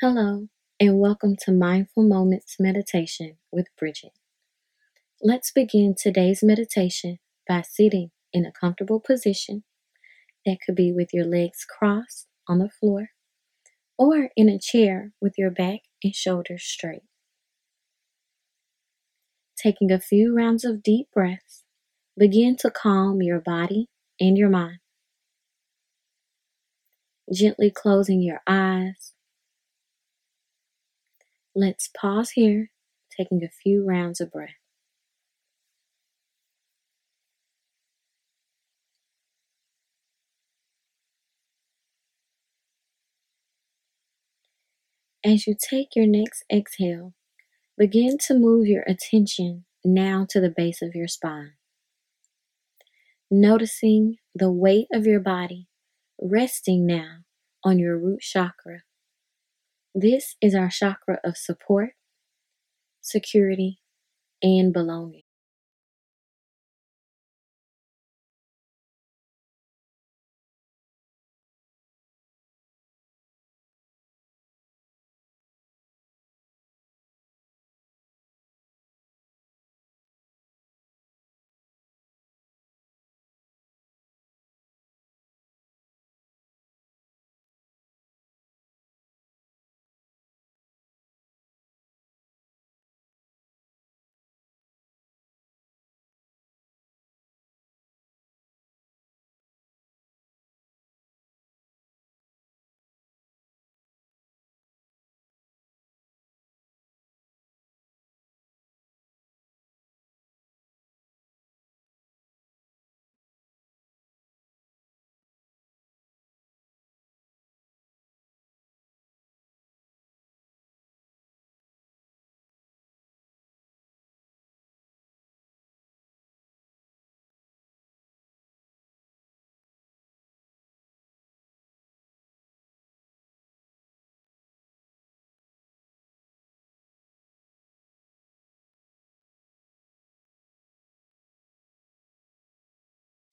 Hello, and welcome to Mindful Moments Meditation with Bridget. Let's begin today's meditation by sitting in a comfortable position that could be with your legs crossed on the floor or in a chair with your back and shoulders straight. Taking a few rounds of deep breaths, begin to calm your body and your mind. Gently closing your eyes. Let's pause here, taking a few rounds of breath. As you take your next exhale, begin to move your attention now to the base of your spine. Noticing the weight of your body resting now on your root chakra. This is our chakra of support, security, and belonging.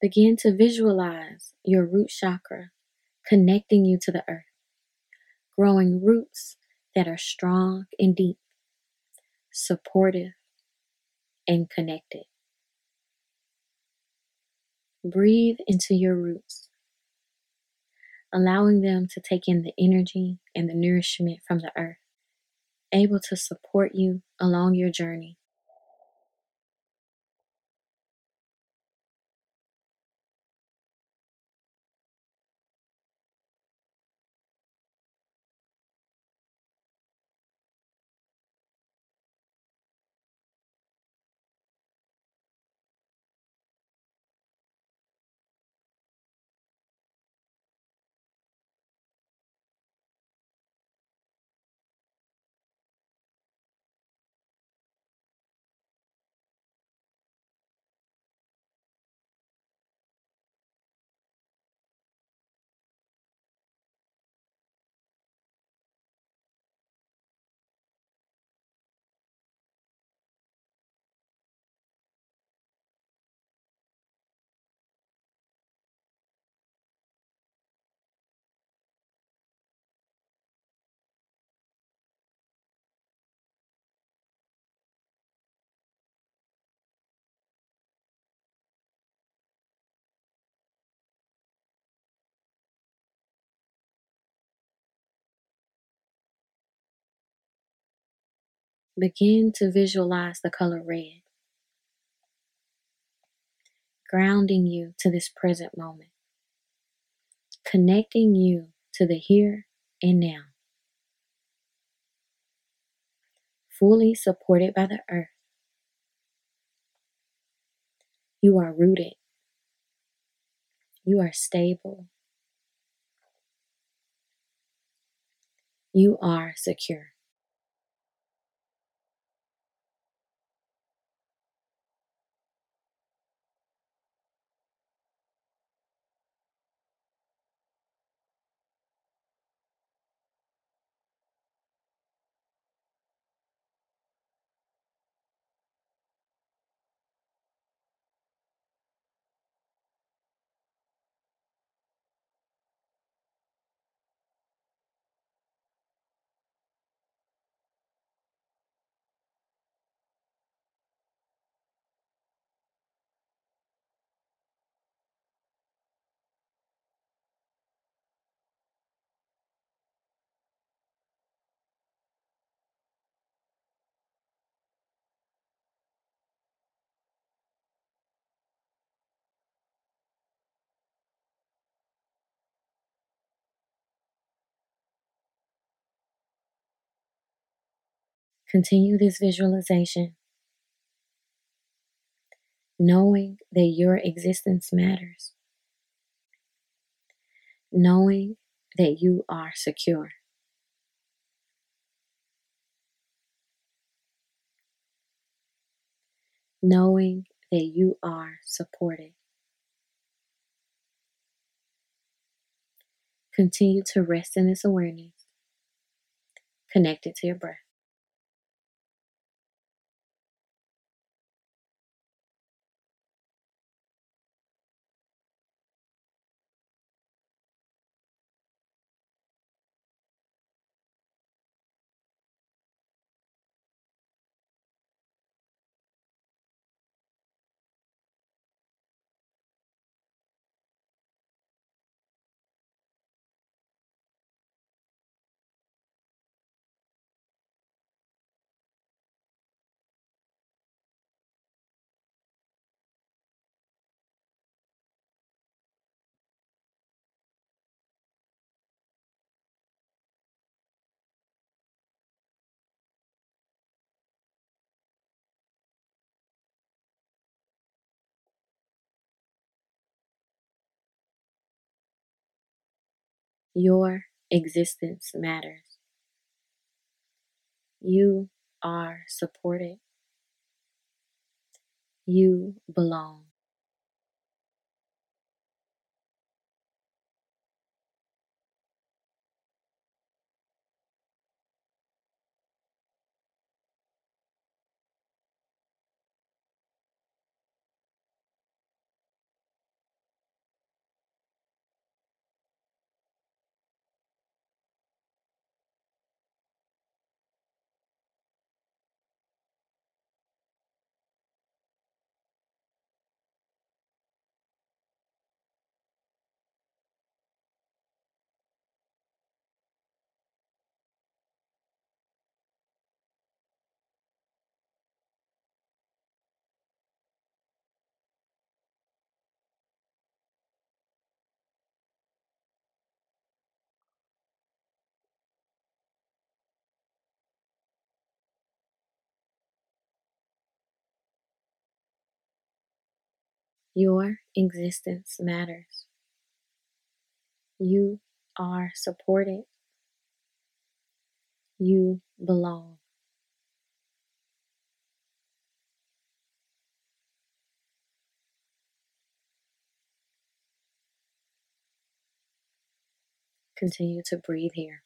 Begin to visualize your root chakra connecting you to the earth, growing roots that are strong and deep, supportive and connected. Breathe into your roots, allowing them to take in the energy and the nourishment from the earth, able to support you along your journey. Begin to visualize the color red, grounding you to this present moment, connecting you to the here and now. Fully supported by the earth, you are rooted, you are stable, you are secure. Continue this visualization, knowing that your existence matters, knowing that you are secure. Knowing that you are supported. Continue to rest in this awareness, connected to your breath. Your existence matters. You are supported. You belong. Your existence matters. You are supported. You belong. Continue to breathe here.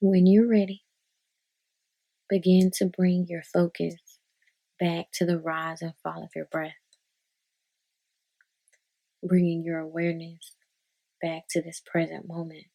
When you're ready, begin to bring your focus back to the rise and fall of your breath, bringing your awareness back to this present moment.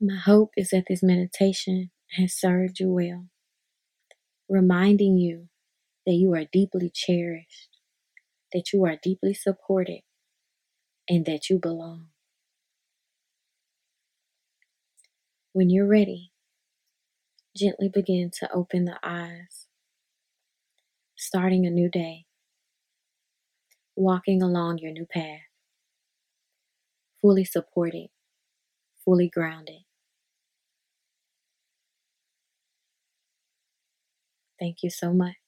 My hope is that this meditation has served you well, reminding you that you are deeply cherished, that you are deeply supported, and that you belong. When you're ready, gently begin to open the eyes, starting a new day, walking along your new path, fully supported, fully grounded. Thank you so much.